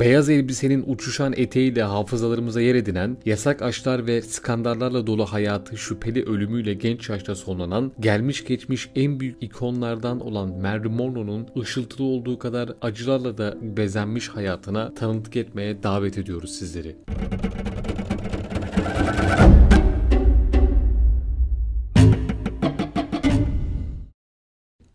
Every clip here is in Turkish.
Beyaz elbisenin uçuşan eteğiyle hafızalarımıza yer edinen, yasak aşklar ve skandallarla dolu hayatı şüpheli ölümüyle genç yaşta sonlanan, gelmiş geçmiş en büyük ikonlardan olan Marilyn Monroe'nun ışıltılı olduğu kadar acılarla da bezenmiş hayatına tanıklık etmeye davet ediyoruz sizleri.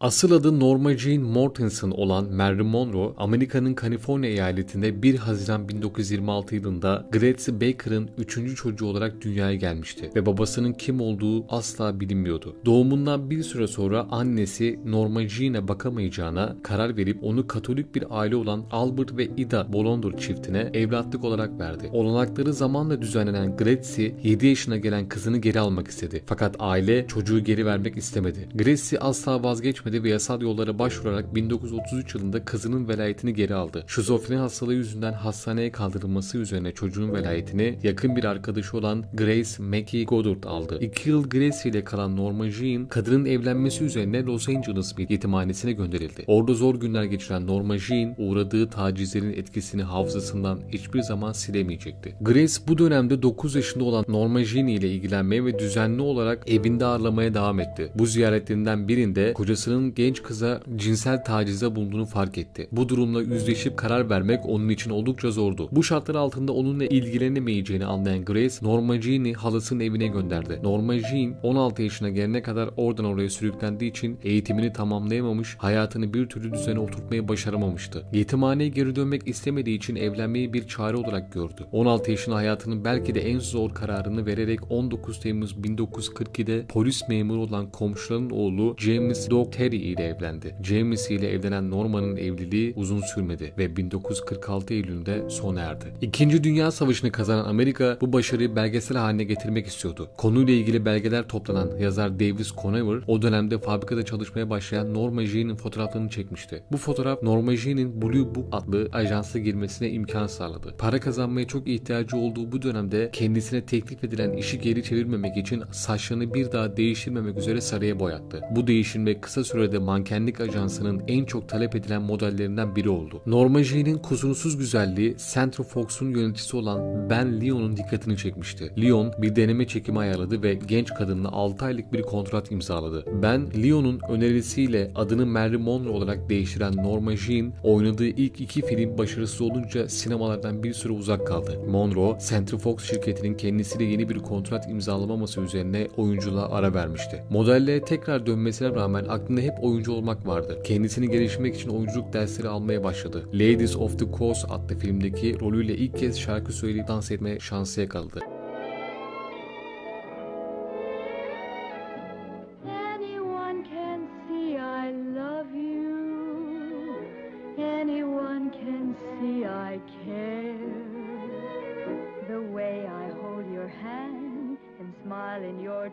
Asıl adı Norma Jean Mortensen olan Marilyn Monroe, Amerika'nın Kaliforniya eyaletinde 1 Haziran 1926 yılında Gracie Baker'ın 3. çocuğu olarak dünyaya gelmişti ve babasının kim olduğu asla bilinmiyordu. Doğumundan bir süre sonra annesi Norma Jean'e bakamayacağına karar verip onu Katolik bir aile olan Albert ve Ida Bolonder çiftine evlatlık olarak verdi. Olanakları zamanla düzenlenen Gracie 7 yaşına gelen kızını geri almak istedi. Fakat aile çocuğu geri vermek istemedi. Gracie asla vazgeçmedi etmedi ve yasal yollara başvurarak 1933 yılında kızının velayetini geri aldı. Şizofreni hastalığı yüzünden hastaneye kaldırılması üzerine çocuğun velayetini yakın bir arkadaşı olan Grace Mackey Goddard aldı. İki yıl Grace ile kalan Norma Jean, kadının evlenmesi üzerine Los Angeles bir yetimhanesine gönderildi. Orada zor günler geçiren Norma Jean, uğradığı tacizlerin etkisini hafızasından hiçbir zaman silemeyecekti. Grace bu dönemde 9 yaşında olan Norma Jean ile ilgilenmeye ve düzenli olarak evinde ağırlamaya devam etti. Bu ziyaretlerinden birinde kocasının kadının genç kıza cinsel tacize bulunduğunu fark etti. Bu durumla yüzleşip karar vermek onun için oldukça zordu. Bu şartlar altında onunla ilgilenemeyeceğini anlayan Grace, Norma Jean'i halasının evine gönderdi. Norma Jean 16 yaşına gelene kadar oradan oraya sürüklendiği için eğitimini tamamlayamamış, hayatını bir türlü düzene oturtmayı başaramamıştı. Yetimhaneye geri dönmek istemediği için evlenmeyi bir çare olarak gördü. 16 yaşında hayatının belki de en zor kararını vererek 19 Temmuz 1942'de polis memuru olan komşularının oğlu James Doug Terry ile evlendi. James ile evlenen Norman'ın evliliği uzun sürmedi ve 1946 Eylül'ünde sona erdi. İkinci Dünya Savaşı'nı kazanan Amerika bu başarıyı belgesel haline getirmek istiyordu. Konuyla ilgili belgeler toplanan yazar Davis Conover o dönemde fabrikada çalışmaya başlayan Norma Jean'in fotoğraflarını çekmişti. Bu fotoğraf Norma Jean'in Blue Book adlı ajansa girmesine imkan sağladı. Para kazanmaya çok ihtiyacı olduğu bu dönemde kendisine teklif edilen işi geri çevirmemek için saçlarını bir daha değiştirmemek üzere sarıya boyattı. Bu değişim kısa sürede mankenlik ajansının en çok talep edilen modellerinden biri oldu. Norma Jean'in kusursuz güzelliği Central Fox'un yöneticisi olan Ben Leon'un dikkatini çekmişti. Leon bir deneme çekimi ayarladı ve genç kadınla 6 aylık bir kontrat imzaladı. Ben Leon'un önerisiyle adını Marilyn Monroe olarak değiştiren Norma Jean oynadığı ilk iki film başarısız olunca sinemalardan bir süre uzak kaldı. Monroe, Central Fox şirketinin kendisiyle yeni bir kontrat imzalamaması üzerine oyunculuğa ara vermişti. Modelle tekrar dönmesine rağmen aklında hep oyuncu olmak vardı. Kendisini geliştirmek için oyunculuk dersleri almaya başladı. Ladies of the Coast adlı filmdeki rolüyle ilk kez şarkı söyleyip dans etme şansı yakaladı.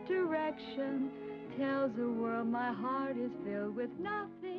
direction tells the world my heart is filled with nothing.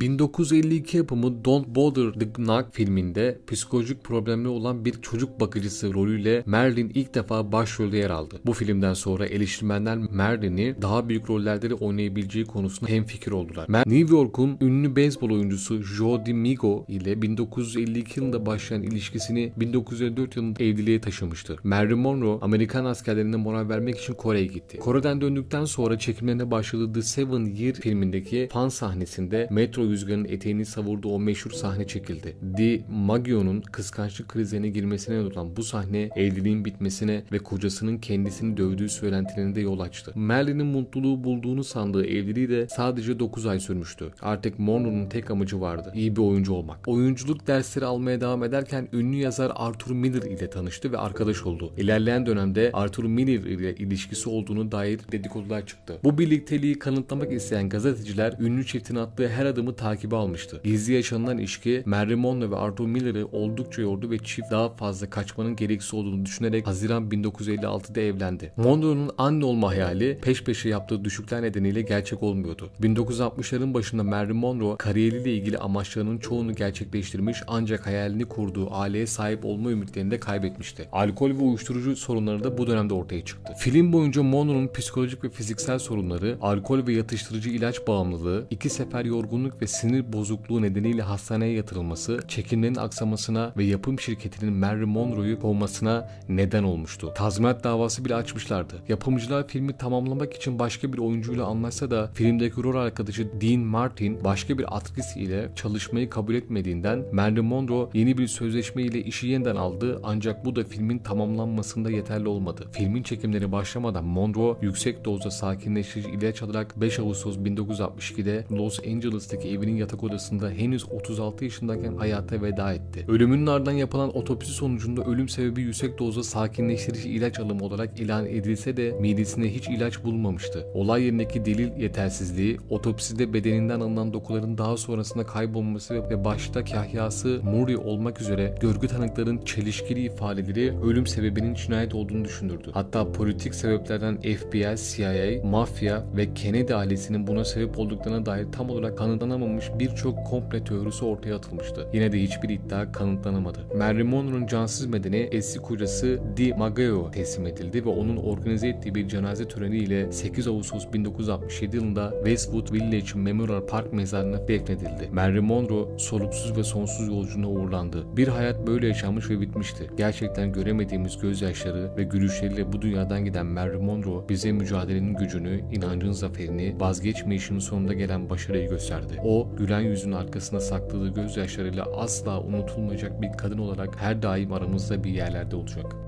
1952 yapımı Don't Bother the Knock filminde psikolojik problemli olan bir çocuk bakıcısı rolüyle Merlin ilk defa başrolde yer aldı. Bu filmden sonra eleştirmenler Merlin'i daha büyük rollerde de oynayabileceği konusunda hemfikir oldular. New York'un ünlü beyzbol oyuncusu Joe DiMigo ile 1952 yılında başlayan ilişkisini 1954 yılında evliliğe taşımıştı. Marilyn Monroe Amerikan askerlerine moral vermek için Kore'ye gitti. Kore'den döndükten sonra çekimlerine başladığı The Seven Year filmindeki fan sahnesinde metro rüzgarın eteğini savurduğu o meşhur sahne çekildi. Di Maggio'nun kıskançlık krizine girmesine yol olan bu sahne evliliğin bitmesine ve kocasının kendisini dövdüğü söylentilerine de yol açtı. Merlin'in mutluluğu bulduğunu sandığı evliliği de sadece 9 ay sürmüştü. Artık Monroe'nun tek amacı vardı. İyi bir oyuncu olmak. Oyunculuk dersleri almaya devam ederken ünlü yazar Arthur Miller ile tanıştı ve arkadaş oldu. İlerleyen dönemde Arthur Miller ile ilişkisi olduğunu dair dedikodular çıktı. Bu birlikteliği kanıtlamak isteyen gazeteciler ünlü çiftin attığı her adımı takibi almıştı. Gizli yaşanılan ilişki Mary Monroe ve Arthur Miller'ı oldukça yordu ve çift daha fazla kaçmanın gereksiz olduğunu düşünerek Haziran 1956'da evlendi. Monroe'nun anne olma hayali peş peşe yaptığı düşükler nedeniyle gerçek olmuyordu. 1960'ların başında Marilyn Monroe kariyeriyle ilgili amaçlarının çoğunu gerçekleştirmiş ancak hayalini kurduğu aileye sahip olma ümitlerini de kaybetmişti. Alkol ve uyuşturucu sorunları da bu dönemde ortaya çıktı. Film boyunca Monroe'nun psikolojik ve fiziksel sorunları, alkol ve yatıştırıcı ilaç bağımlılığı, iki sefer yorgunluk hastalık ve sinir bozukluğu nedeniyle hastaneye yatırılması, çekimlerin aksamasına ve yapım şirketinin Mary Monroe'yu kovmasına neden olmuştu. Tazminat davası bile açmışlardı. Yapımcılar filmi tamamlamak için başka bir oyuncuyla anlaşsa da filmdeki rol arkadaşı Dean Martin başka bir aktris ile çalışmayı kabul etmediğinden Marilyn Monroe yeni bir sözleşme ile işi yeniden aldı ancak bu da filmin tamamlanmasında yeterli olmadı. Filmin çekimleri başlamadan Monroe yüksek dozda sakinleştirici ilaç alarak 5 Ağustos 1962'de Los Angeles'taki evinin yatak odasında henüz 36 yaşındayken hayata veda etti. Ölümünün ardından yapılan otopsi sonucunda ölüm sebebi yüksek dozda sakinleştirici ilaç alımı olarak ilan edilse de midesinde hiç ilaç bulunmamıştı. Olay yerindeki delil yetersizliği, otopside bedeninden alınan dokuların daha sonrasında kaybolması ve başta kahyası Murray olmak üzere görgü tanıkların çelişkili ifadeleri ölüm sebebinin cinayet olduğunu düşündürdü. Hatta politik sebeplerden FBI, CIA, mafya ve Kennedy ailesinin buna sebep olduklarına dair tam olarak kanıtlanamamış birçok komple teorisi ortaya atılmıştı. Yine de hiçbir iddia kanıtlanamadı. Marilyn Monroe'nun cansız bedeni eski kocası Di Maggio teslim edildi ve onun organize ettiği bir cenaze töreniyle 8 Ağustos 1967 yılında Westwood Village Memorial Park mezarına defnedildi. Marilyn Monroe soluksuz ve sonsuz yolculuğuna uğurlandı. Bir hayat böyle yaşanmış ve bitmişti. Gerçekten göremediğimiz gözyaşları ve gülüşleriyle bu dünyadan giden Marilyn Monroe bize mücadelenin gücünü, inancın zaferini, vazgeçmeyişinin sonunda gelen başarıyı gösterdi. O, gülen yüzün arkasında sakladığı gözyaşlarıyla asla unutulmayacak bir kadın olarak her daim aramızda bir yerlerde olacak.